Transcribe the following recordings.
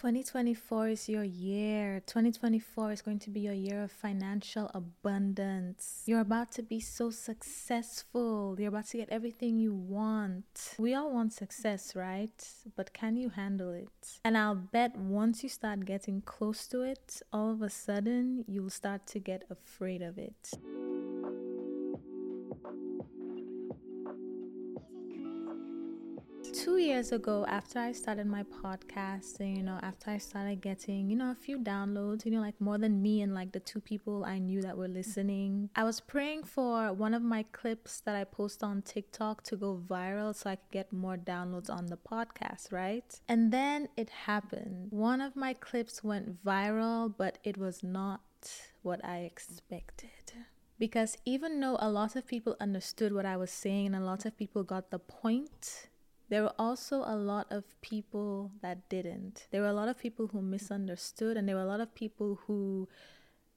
2024 is your year. 2024 is going to be your year of financial abundance. You're about to be so successful. You're about to get everything you want. We all want success, right? But can you handle it? And I'll bet once you start getting close to it, all of a sudden you'll start to get afraid of it. Two years ago after i started my podcast and you know after i started getting you know a few downloads you know like more than me and like the two people i knew that were listening i was praying for one of my clips that i post on tiktok to go viral so i could get more downloads on the podcast right? And then it happened. One of my clips went viral but it was not what i expected. Because even though a lot of people understood what I was saying and a lot of people got the point, there were also a lot of people that didn't. There were a lot of people who misunderstood, and there were a lot of people who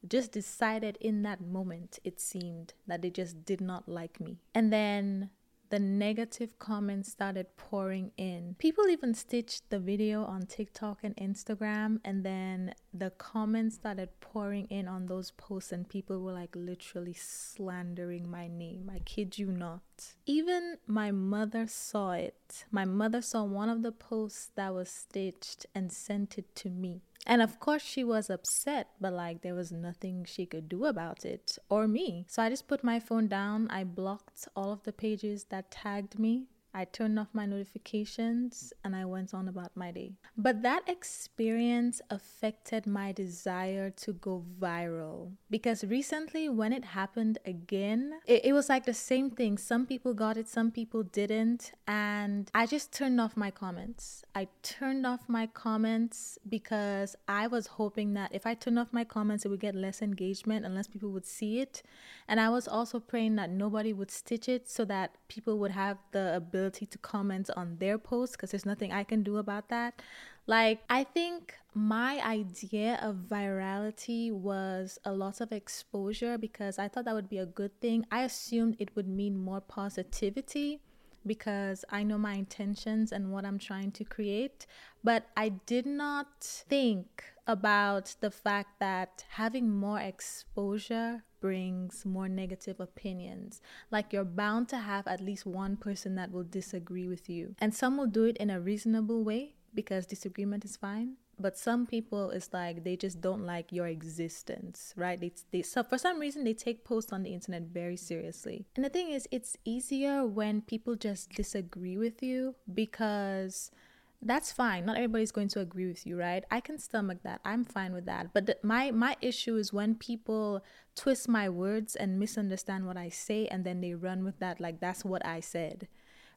just decided in that moment, it seemed, that they just did not like me. And then the negative comments started pouring in. People even stitched the video on TikTok and Instagram, and then the comments started pouring in on those posts, and people were like literally slandering my name. I kid you not. Even my mother saw it. My mother saw one of the posts that was stitched and sent it to me. And of course, she was upset, but like there was nothing she could do about it or me. So I just put my phone down. I blocked all of the pages that tagged me I turned off my notifications and I went on about my day. But that experience affected my desire to go viral because recently, when it happened again, it, it, was like the same thing. Some people got it, some people didn't. And I just turned off my comments. I turned off my comments because I was hoping that if I turned off my comments, it would get less engagement and less people would see it. And I was also praying that nobody would stitch it so that people would have the ability to comment on their posts because there's nothing I can do about that. Like, I think my idea of virality was a lot of exposure because I thought that would be a good thing. I assumed it would mean more positivity because I know my intentions and what I'm trying to create. But I did not think about the fact that having more exposure brings more negative opinions. Like you're bound to have at least one person that will disagree with you. And some will do it in a reasonable way because disagreement is fine but some people it's like they just don't like your existence right they, they so for some reason they take posts on the internet very seriously and the thing is it's easier when people just disagree with you because that's fine. Not everybody's going to agree with you right? I can stomach that. I'm fine with that. But the, my my issue is when people twist my words and misunderstand what i say and then they run with that like that's what i said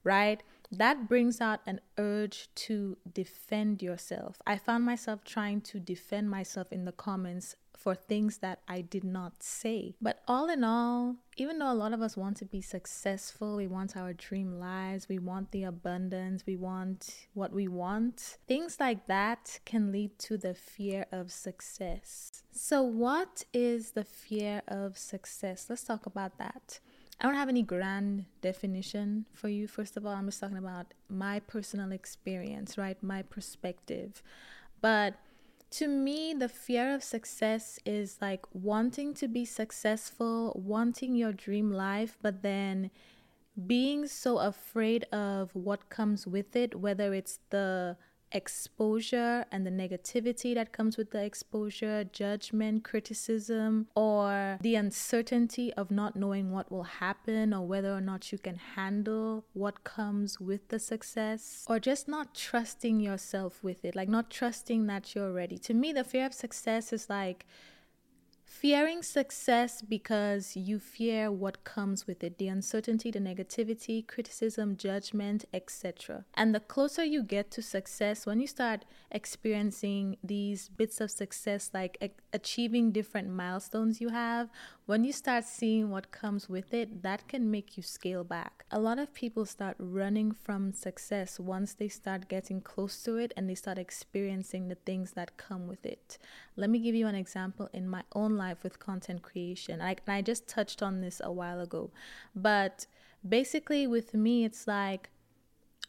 right? That brings out an urge to defend yourself. I found myself trying to defend myself in the comments for things that I did not say. But all in all, even though a lot of us want to be successful, we want our dream lives, we want the abundance, we want what we want, things like that can lead to the fear of success. So, what is the fear of success? Let's talk about that. I don't have any grand definition for you. First of all, I'm just talking about my personal experience, right? My perspective. But to me, the fear of success is like wanting to be successful, wanting your dream life, but then being so afraid of what comes with it, whether it's the exposure and the negativity that comes with the exposure, judgment, criticism, or the uncertainty of not knowing what will happen or whether or not you can handle what comes with the success, or just not trusting yourself with it, like not trusting that you're ready. To me, the fear of success is like, Fearing success because you fear what comes with it the uncertainty, the negativity, criticism, judgment, etc. And the closer you get to success, when you start experiencing these bits of success, like achieving different milestones you have, when you start seeing what comes with it, that can make you scale back. A lot of people start running from success once they start getting close to it and they start experiencing the things that come with it. Let me give you an example in my own life with content creation. I, I just touched on this a while ago, but basically, with me, it's like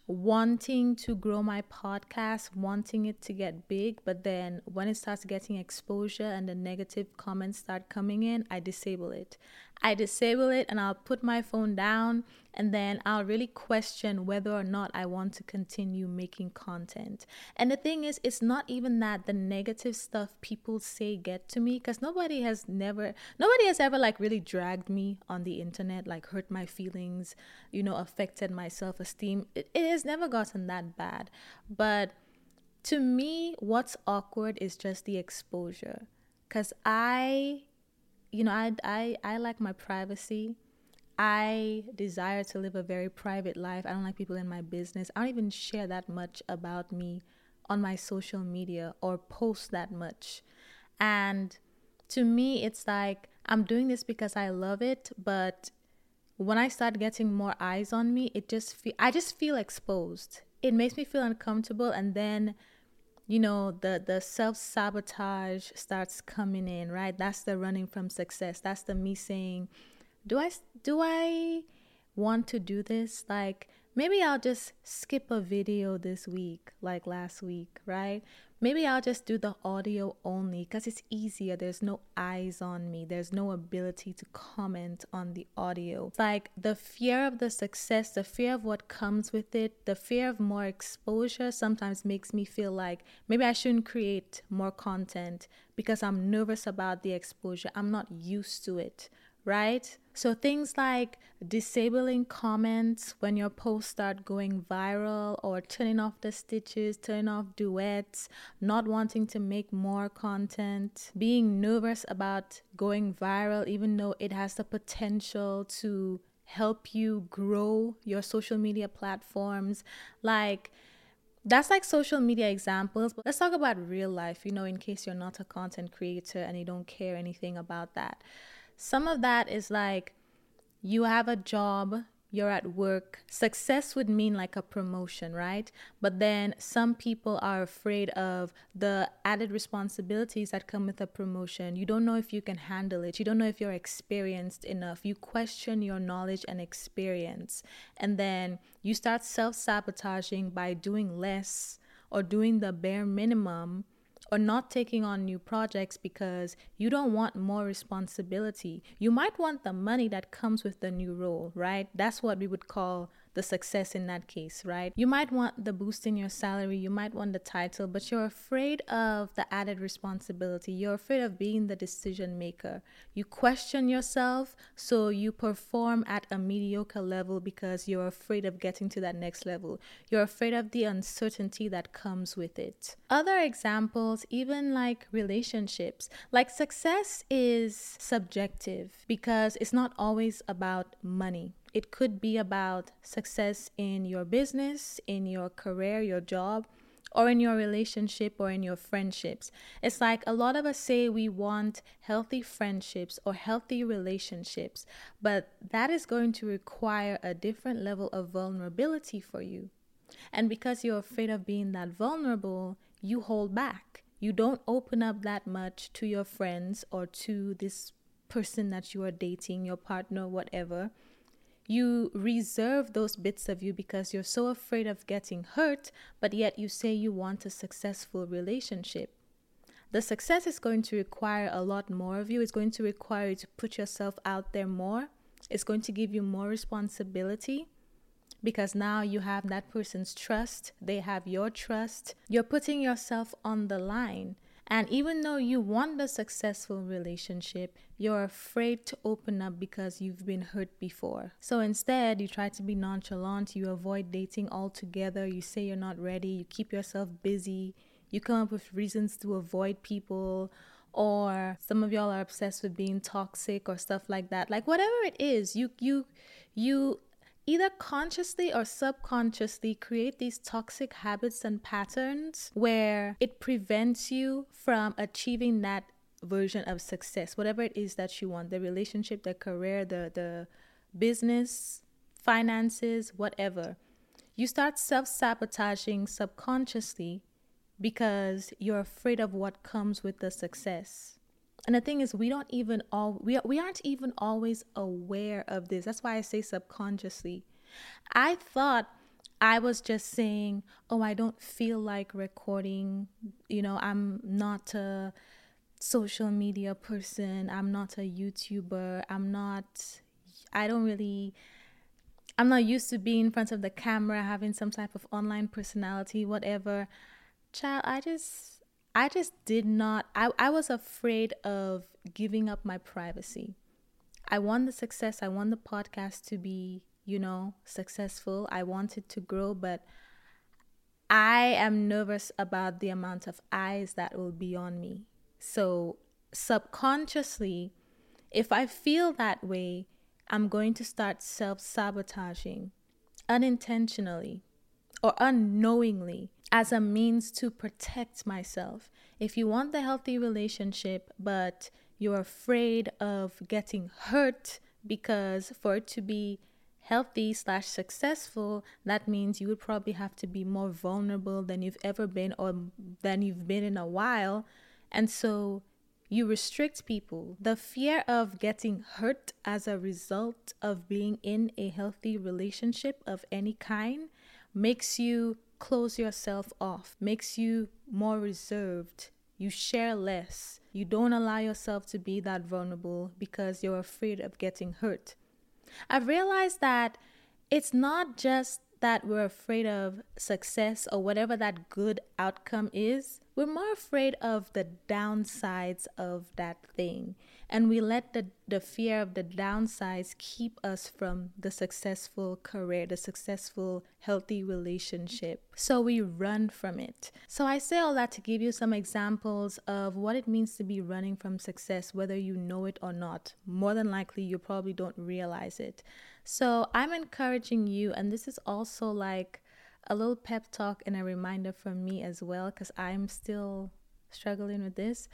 wanting to grow my podcast, wanting it to get big, but then when it starts getting exposure and the negative comments start coming in, I disable it. I disable it and I'll put my phone down and then I'll really question whether or not I want to continue making content. And the thing is, it's not even that the negative stuff people say get to me because nobody has never, nobody has ever like really dragged me on the internet, like hurt my feelings, you know, affected my self esteem. It, it has never gotten that bad. But to me, what's awkward is just the exposure because I you know, I, I, I like my privacy. I desire to live a very private life. I don't like people in my business. I don't even share that much about me on my social media or post that much. And to me, it's like I'm doing this because I love it, but when I start getting more eyes on me, it just feel I just feel exposed. It makes me feel uncomfortable and then you know the the self-sabotage starts coming in right? That's the running from success. That's the me saying do i do i want to do this? Like maybe i'll just skip a video this week like last week right Maybe I'll just do the audio only because it's easier. There's no eyes on me, there's no ability to comment on the audio. Like the fear of the success, the fear of what comes with it, the fear of more exposure sometimes makes me feel like maybe I shouldn't create more content because I'm nervous about the exposure. I'm not used to it right? So things like disabling comments when your posts start going viral or turning off the stitches, turning off duets, not wanting to make more content, being nervous about going viral even though it has the potential to help you grow your social media platforms. Like that's like social media examples but let's talk about real life you know in case you're not a content creator and you don't care anything about that some of that is like you have a job, you're at work. Success would mean like a promotion, right? But then some people are afraid of the added responsibilities that come with a promotion. You don't know if you can handle it. You don't know if you're experienced enough. You question your knowledge and experience. And then you start self sabotaging by doing less or doing the bare minimum or not taking on new projects because you don't want more responsibility. You might want the money that comes with the new role, right? That's what we would call the success in that case, right? You might want the boost in your salary, you might want the title, but you're afraid of the added responsibility. You're afraid of being the decision maker. You question yourself, so you perform at a mediocre level because you're afraid of getting to that next level. You're afraid of the uncertainty that comes with it. Other examples, even like relationships, like success is subjective because it's not always about money. It could be about success in your business, in your career, your job, or in your relationship or in your friendships. It's like a lot of us say we want healthy friendships or healthy relationships, but that is going to require a different level of vulnerability for you. And because you're afraid of being that vulnerable, you hold back. You don't open up that much to your friends or to this person that you are dating, your partner, whatever you reserve those bits of you because you're so afraid of getting hurt, but yet you say you want a successful relationship. The success is going to require a lot more of you. It's going to require you to put yourself out there more. It's going to give you more responsibility because now you have that person's trust, they have your trust. You're putting yourself on the line. And even though you want a successful relationship, you're afraid to open up because you've been hurt before. So instead, you try to be nonchalant, you avoid dating altogether, you say you're not ready, you keep yourself busy, you come up with reasons to avoid people or some of y'all are obsessed with being toxic or stuff like that like whatever it is you you you either consciously or subconsciously create these toxic habits and patterns where it prevents you from achieving that version of success whatever it is that you want the relationship the career the the business finances whatever. You start self-sabotaging subconsciously because you're afraid of what comes with the success and the thing is, we don't even all we we aren't even always aware of this. That's why I say subconsciously. I thought I was just saying, "Oh, I don't feel like recording. You know, I'm not a social media person. I'm not a YouTuber. I'm not I don't really I'm not used to being in front of the camera, having some type of online personality, whatever." Child, I just I just did not, I, I was afraid of giving up my privacy. I want the success, I want the podcast to be, you know, successful. I want it to grow, but I am nervous about the amount of eyes that will be on me. So, subconsciously, if I feel that way, I'm going to start self sabotaging unintentionally or unknowingly as a means to protect myself. If you want the healthy relationship, but you're afraid of getting hurt because for it to be healthy slash successful, that means you would probably have to be more vulnerable than you've ever been or than you've been in a while. And so you restrict people. The fear of getting hurt as a result of being in a healthy relationship of any kind makes you close yourself off, makes you more reserved. You share less. You don't allow yourself to be that vulnerable because you're afraid of getting hurt. I've realized that it's not just that we're afraid of success or whatever that good outcome is, we're more afraid of the downsides of that thing. And we let the, the fear of the downsides keep us from the successful career, the successful, healthy relationship. So we run from it. So I say all that to give you some examples of what it means to be running from success, whether you know it or not. More than likely, you probably don't realize it. So I'm encouraging you, and this is also like a little pep talk and a reminder from me as well, because I'm still struggling with this.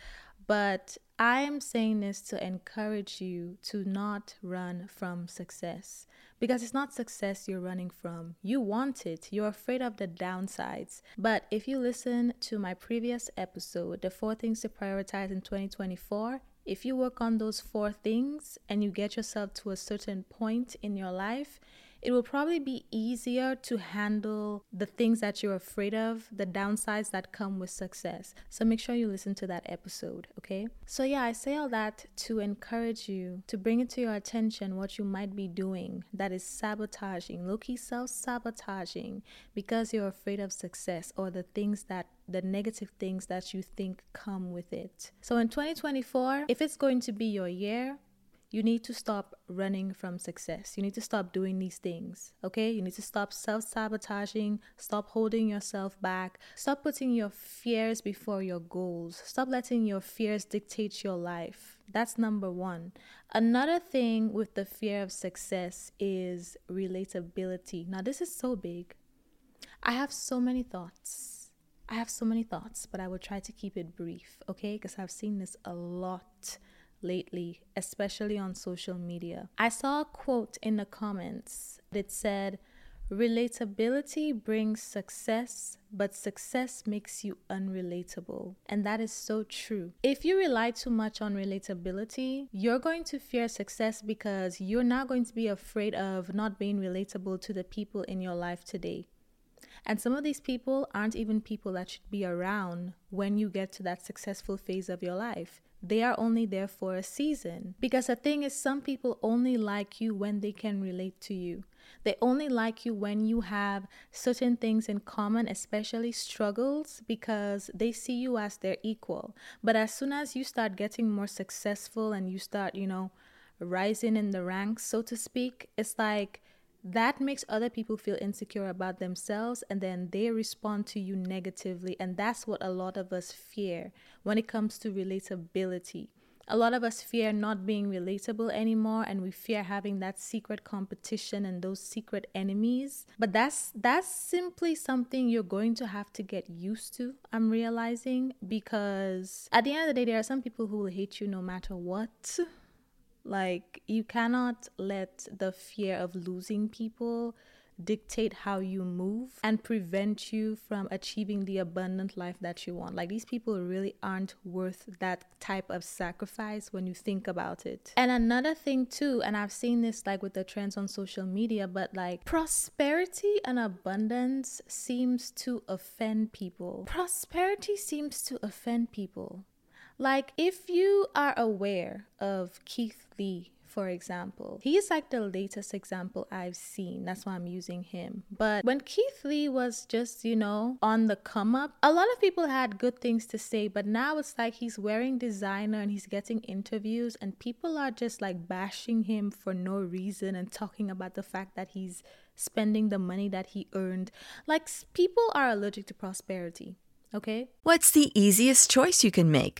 But I am saying this to encourage you to not run from success because it's not success you're running from. You want it, you're afraid of the downsides. But if you listen to my previous episode, The Four Things to Prioritize in 2024, if you work on those four things and you get yourself to a certain point in your life, it will probably be easier to handle the things that you're afraid of, the downsides that come with success. So make sure you listen to that episode, okay? So, yeah, I say all that to encourage you to bring it to your attention what you might be doing that is sabotaging, low key self sabotaging because you're afraid of success or the things that the negative things that you think come with it. So in 2024, if it's going to be your year, you need to stop running from success. You need to stop doing these things, okay? You need to stop self sabotaging, stop holding yourself back, stop putting your fears before your goals, stop letting your fears dictate your life. That's number one. Another thing with the fear of success is relatability. Now, this is so big. I have so many thoughts I have so many thoughts, but I will try to keep it brief, okay? Because I've seen this a lot lately, especially on social media. I saw a quote in the comments that said, Relatability brings success, but success makes you unrelatable. And that is so true. If you rely too much on relatability, you're going to fear success because you're not going to be afraid of not being relatable to the people in your life today. And some of these people aren't even people that should be around when you get to that successful phase of your life. They are only there for a season. Because the thing is, some people only like you when they can relate to you. They only like you when you have certain things in common, especially struggles, because they see you as their equal. But as soon as you start getting more successful and you start, you know, rising in the ranks, so to speak, it's like that makes other people feel insecure about themselves and then they respond to you negatively. And that's what a lot of us fear when it comes to relatability. A lot of us fear not being relatable anymore and we fear having that secret competition and those secret enemies. But that's that's simply something you're going to have to get used to. I'm realizing because at the end of the day there are some people who will hate you no matter what like, you cannot let the fear of losing people dictate how you move and prevent you from achieving the abundant life that you want. Like, these people really aren't worth that type of sacrifice when you think about it. And another thing, too, and I've seen this like with the trends on social media, but like prosperity and abundance seems to offend people. Prosperity seems to offend people. Like, if you are aware of Keith Lee, for example, he's like the latest example I've seen. That's why I'm using him. But when Keith Lee was just, you know, on the come up, a lot of people had good things to say. But now it's like he's wearing designer and he's getting interviews, and people are just like bashing him for no reason and talking about the fact that he's spending the money that he earned. Like, people are allergic to prosperity. Okay? What's the easiest choice you can make?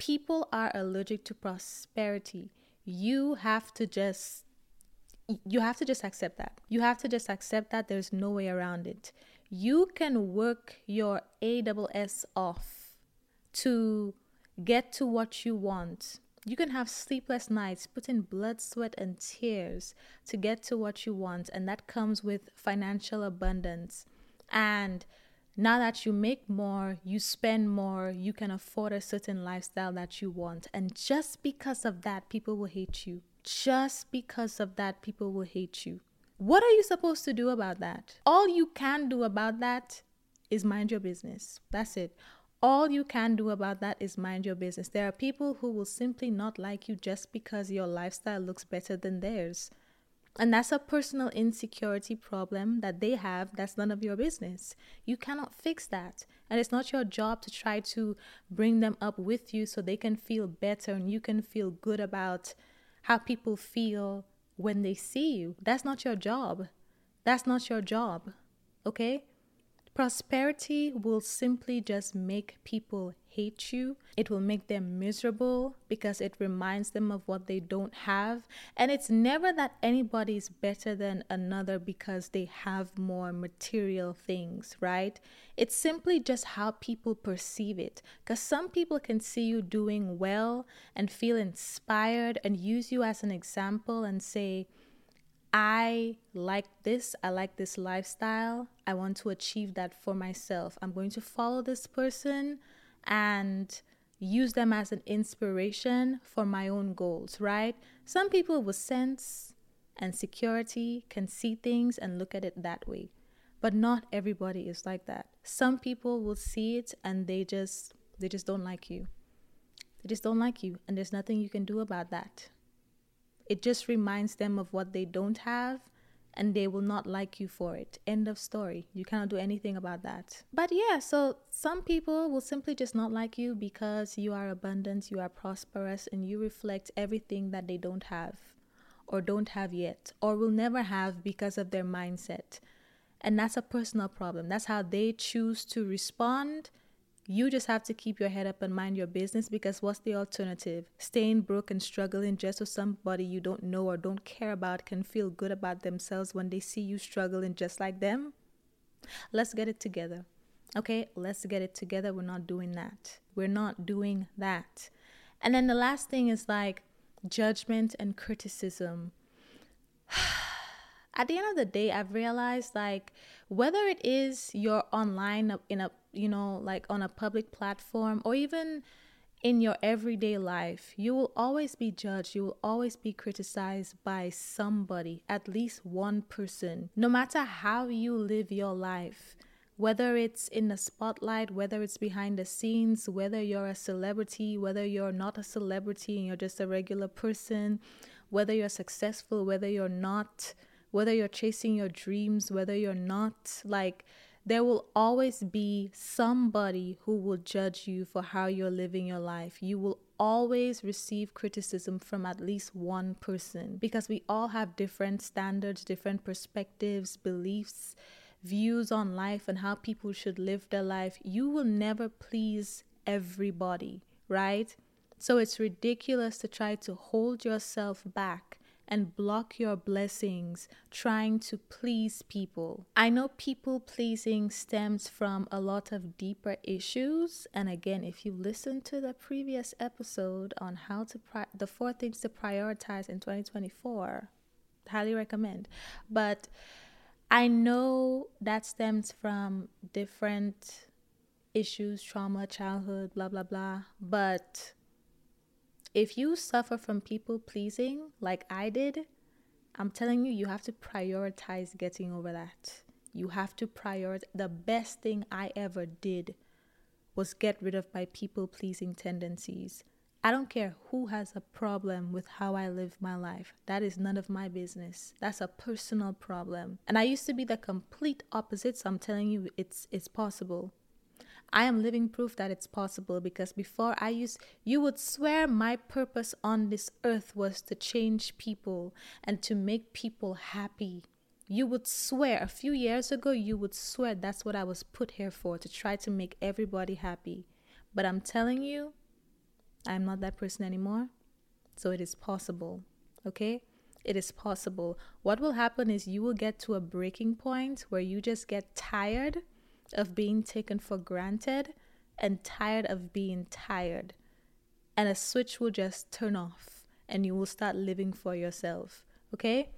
People are allergic to prosperity. You have to just you have to just accept that. You have to just accept that there's no way around it. You can work your AWS off to get to what you want. You can have sleepless nights, put in blood, sweat, and tears to get to what you want, and that comes with financial abundance. And now that you make more, you spend more, you can afford a certain lifestyle that you want. And just because of that, people will hate you. Just because of that, people will hate you. What are you supposed to do about that? All you can do about that is mind your business. That's it. All you can do about that is mind your business. There are people who will simply not like you just because your lifestyle looks better than theirs. And that's a personal insecurity problem that they have. That's none of your business. You cannot fix that. And it's not your job to try to bring them up with you so they can feel better and you can feel good about how people feel when they see you. That's not your job. That's not your job. Okay? Prosperity will simply just make people hate you. It will make them miserable because it reminds them of what they don't have. And it's never that anybody is better than another because they have more material things, right? It's simply just how people perceive it. Because some people can see you doing well and feel inspired and use you as an example and say, I like this. I like this lifestyle. I want to achieve that for myself. I'm going to follow this person and use them as an inspiration for my own goals, right? Some people with sense and security can see things and look at it that way. But not everybody is like that. Some people will see it and they just they just don't like you. They just don't like you and there's nothing you can do about that. It just reminds them of what they don't have and they will not like you for it. End of story. You cannot do anything about that. But yeah, so some people will simply just not like you because you are abundant, you are prosperous, and you reflect everything that they don't have or don't have yet or will never have because of their mindset. And that's a personal problem. That's how they choose to respond you just have to keep your head up and mind your business because what's the alternative? Staying broke and struggling just so somebody you don't know or don't care about can feel good about themselves when they see you struggling just like them? Let's get it together. Okay, let's get it together. We're not doing that. We're not doing that. And then the last thing is like judgment and criticism. At the end of the day, I've realized like whether it is you're online in a you know, like on a public platform or even in your everyday life, you will always be judged. You will always be criticized by somebody, at least one person. No matter how you live your life, whether it's in the spotlight, whether it's behind the scenes, whether you're a celebrity, whether you're not a celebrity and you're just a regular person, whether you're successful, whether you're not, whether you're chasing your dreams, whether you're not, like, there will always be somebody who will judge you for how you're living your life. You will always receive criticism from at least one person because we all have different standards, different perspectives, beliefs, views on life, and how people should live their life. You will never please everybody, right? So it's ridiculous to try to hold yourself back and block your blessings trying to please people. I know people pleasing stems from a lot of deeper issues. And again, if you listen to the previous episode on how to, pri- the four things to prioritize in 2024, highly recommend. But I know that stems from different issues, trauma, childhood, blah, blah, blah. But if you suffer from people pleasing like I did, I'm telling you, you have to prioritize getting over that. You have to prioritize. The best thing I ever did was get rid of my people pleasing tendencies. I don't care who has a problem with how I live my life. That is none of my business. That's a personal problem. And I used to be the complete opposite, so I'm telling you it's it's possible. I am living proof that it's possible because before I used, you would swear my purpose on this earth was to change people and to make people happy. You would swear, a few years ago, you would swear that's what I was put here for to try to make everybody happy. But I'm telling you, I'm not that person anymore. So it is possible. Okay? It is possible. What will happen is you will get to a breaking point where you just get tired of being taken for granted and tired of being tired. And a switch will just turn off and you will start living for yourself. Okay?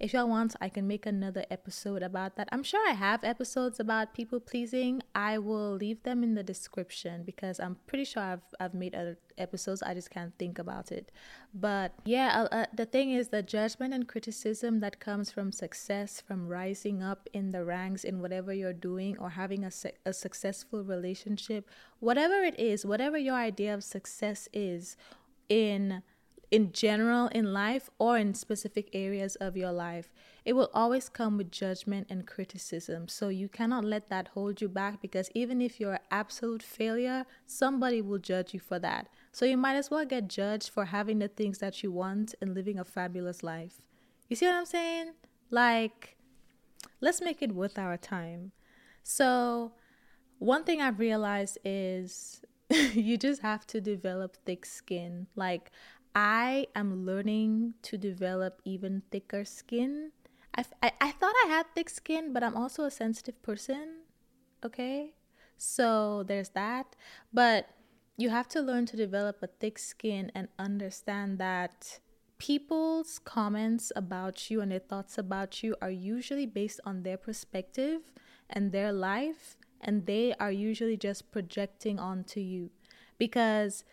If y'all want, I can make another episode about that. I'm sure I have episodes about people pleasing. I will leave them in the description because I'm pretty sure I've, I've made other episodes. I just can't think about it. But yeah, uh, uh, the thing is the judgment and criticism that comes from success, from rising up in the ranks in whatever you're doing or having a, se- a successful relationship, whatever it is, whatever your idea of success is in in general in life or in specific areas of your life. It will always come with judgment and criticism. So you cannot let that hold you back because even if you're an absolute failure, somebody will judge you for that. So you might as well get judged for having the things that you want and living a fabulous life. You see what I'm saying? Like, let's make it worth our time. So, one thing I've realized is you just have to develop thick skin. Like, I am learning to develop even thicker skin. I, I, I thought I had thick skin, but I'm also a sensitive person. Okay. So there's that. But you have to learn to develop a thick skin and understand that people's comments about you and their thoughts about you are usually based on their perspective and their life, and they are usually just projecting onto you. Because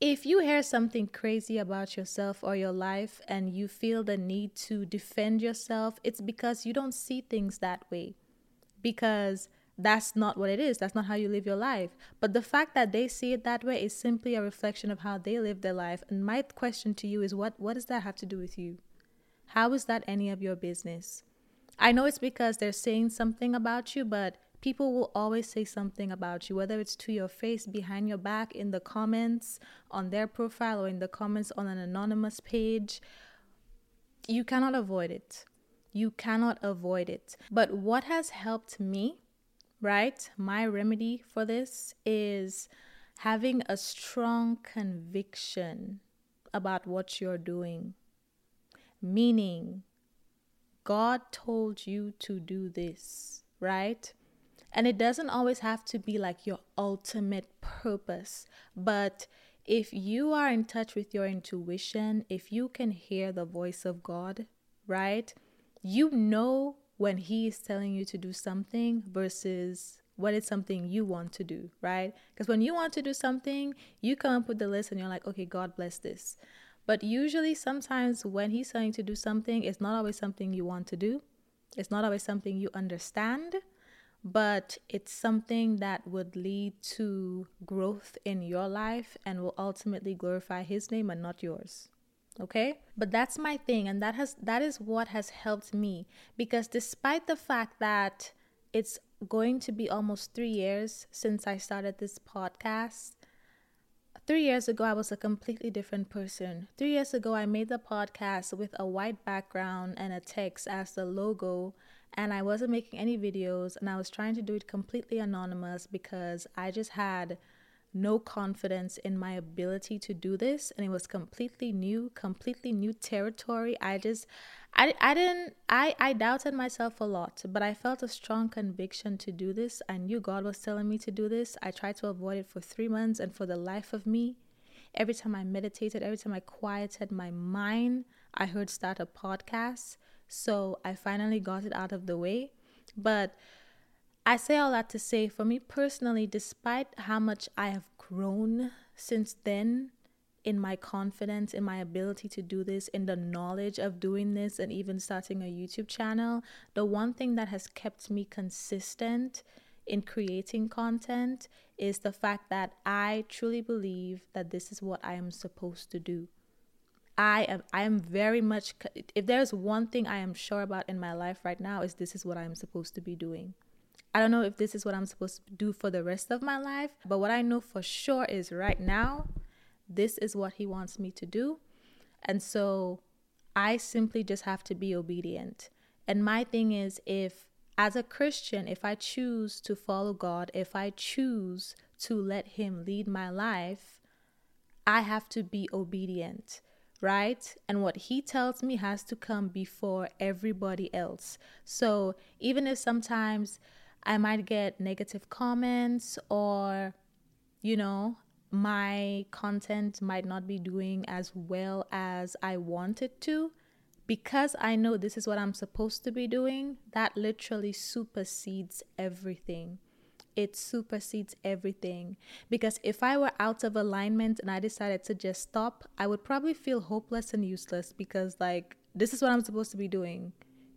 if you hear something crazy about yourself or your life and you feel the need to defend yourself, it's because you don't see things that way. Because that's not what it is. That's not how you live your life. But the fact that they see it that way is simply a reflection of how they live their life. And my question to you is what what does that have to do with you? How is that any of your business? I know it's because they're saying something about you, but people will always say something about you, whether it's to your face, behind your back, in the comments, on their profile, or in the comments on an anonymous page. You cannot avoid it. You cannot avoid it. But what has helped me right? My remedy for this is having a strong conviction about what you're doing. Meaning, God told you to do this, right? And it doesn't always have to be like your ultimate purpose, but if you are in touch with your intuition, if you can hear the voice of God, right? You know when he is telling you to do something versus what is something you want to do, right? Because when you want to do something, you come up with the list and you're like, okay, God bless this. But usually, sometimes when he's telling you to do something, it's not always something you want to do. It's not always something you understand, but it's something that would lead to growth in your life and will ultimately glorify his name and not yours okay? But that's my thing and that has that is what has helped me because despite the fact that it's going to be almost 3 years since I started this podcast 3 years ago I was a completely different person. 3 years ago I made the podcast with a white background and a text as the logo and I wasn't making any videos and I was trying to do it completely anonymous because I just had no confidence in my ability to do this and it was completely new completely new territory. I just i, I didn't i i doubted myself a lot but i felt a strong conviction to do this. I knew god was telling me to do this. I tried to avoid it for three months and for the life of me every time i meditated every time i quieted my mind i heard start a podcast so i finally got it out of the way but I say all that to say, for me personally, despite how much I have grown since then in my confidence, in my ability to do this, in the knowledge of doing this, and even starting a YouTube channel, the one thing that has kept me consistent in creating content is the fact that I truly believe that this is what I am supposed to do. I am I am very much if there's one thing I am sure about in my life right now is this is what I am supposed to be doing. I don't know if this is what I'm supposed to do for the rest of my life, but what I know for sure is right now, this is what He wants me to do. And so I simply just have to be obedient. And my thing is, if as a Christian, if I choose to follow God, if I choose to let Him lead my life, I have to be obedient, right? And what He tells me has to come before everybody else. So even if sometimes I might get negative comments or, you know, my content might not be doing as well as I wanted to. Because I know this is what I'm supposed to be doing, that literally supersedes everything. It supersedes everything. Because if I were out of alignment and I decided to just stop, I would probably feel hopeless and useless because, like, this is what I'm supposed to be doing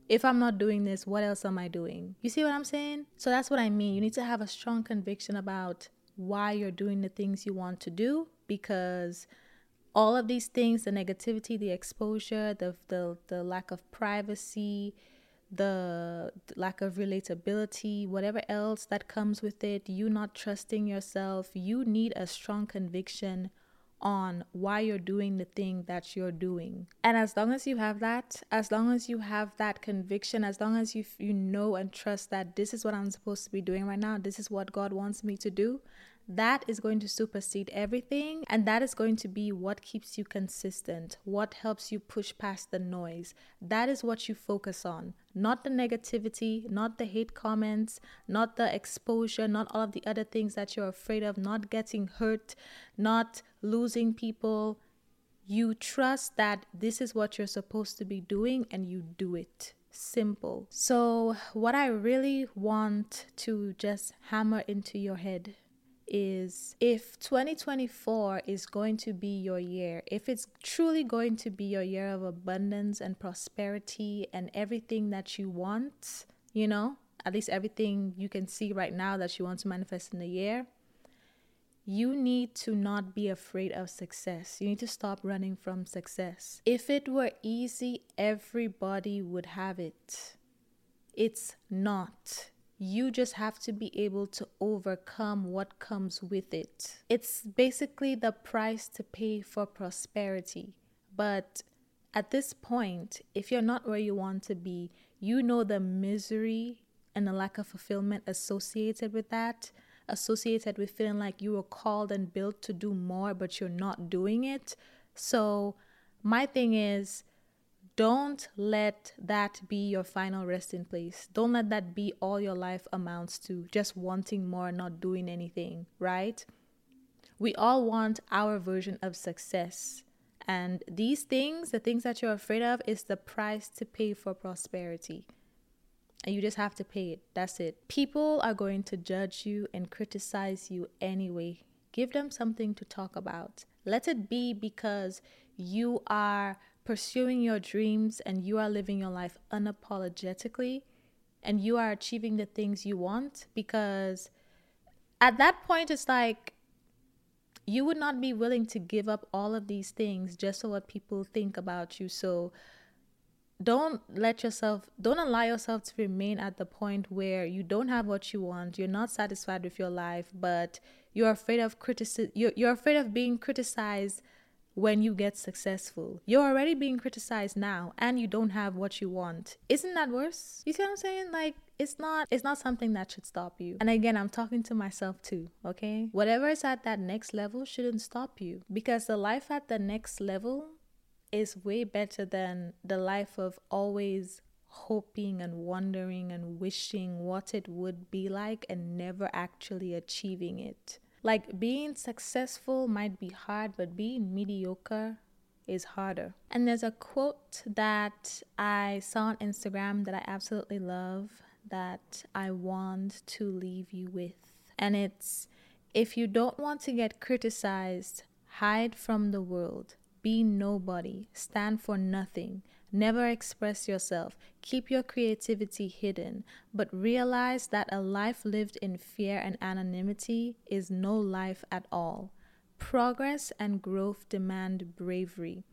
if I'm not doing this, what else am I doing? You see what I'm saying? So that's what I mean. You need to have a strong conviction about why you're doing the things you want to do because all of these things the negativity, the exposure, the, the, the lack of privacy, the lack of relatability, whatever else that comes with it, you not trusting yourself, you need a strong conviction on why you're doing the thing that you're doing. And as long as you have that, as long as you have that conviction, as long as you you know and trust that this is what I'm supposed to be doing right now, this is what God wants me to do, that is going to supersede everything and that is going to be what keeps you consistent what helps you push past the noise. That is what you focus on. Not the negativity not the hate comments not the exposure not all of the other things that you're afraid of not getting hurt not losing people. You trust that this is what you're supposed to be doing and you do it. Simple. So what i really want to just hammer into your head is if 2024 is going to be your year, if it's truly going to be your year of abundance and prosperity and everything that you want, you know, at least everything you can see right now that you want to manifest in the year, you need to not be afraid of success. You need to stop running from success. If it were easy, everybody would have it. It's not you just have to be able to overcome what comes with it. It's basically the price to pay for prosperity. But at this point, if you're not where you want to be, you know the misery and the lack of fulfillment associated with that, associated with feeling like you were called and built to do more, but you're not doing it. So, my thing is, don't let that be your final resting place. Don't let that be all your life amounts to just wanting more, not doing anything, right? We all want our version of success. And these things, the things that you're afraid of, is the price to pay for prosperity. And you just have to pay it. That's it. People are going to judge you and criticize you anyway. Give them something to talk about. Let it be because you are pursuing your dreams and you are living your life unapologetically and you are achieving the things you want because at that point it's like you would not be willing to give up all of these things just so what people think about you. So don't let yourself don't allow yourself to remain at the point where you don't have what you want. You're not satisfied with your life but you're afraid of criticism you're, you're afraid of being criticized when you get successful. You're already being criticized now and you don't have what you want. Isn't that worse? You see what I'm saying? Like it's not it's not something that should stop you. And again, I'm talking to myself too, okay? Whatever is at that next level shouldn't stop you because the life at the next level is way better than the life of always hoping and wondering and wishing what it would be like and never actually achieving it. Like being successful might be hard, but being mediocre is harder. And there's a quote that I saw on Instagram that I absolutely love that I want to leave you with. And it's if you don't want to get criticized, hide from the world, be nobody, stand for nothing, Never express yourself. Keep your creativity hidden, but realize that a life lived in fear and anonymity is no life at all. Progress and growth demand bravery.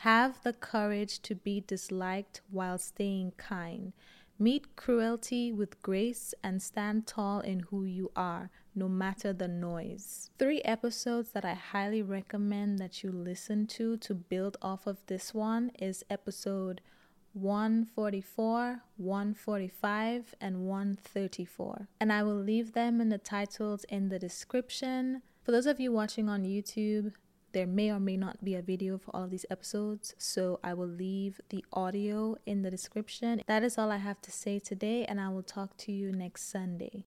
Have the courage to be disliked while staying kind. Meet cruelty with grace and stand tall in who you are, no matter the noise. Three episodes that I highly recommend that you listen to to build off of this one is episode 144, 145, and 134. And I will leave them in the titles in the description. For those of you watching on YouTube, there may or may not be a video for all of these episodes, so I will leave the audio in the description. That is all I have to say today, and I will talk to you next Sunday.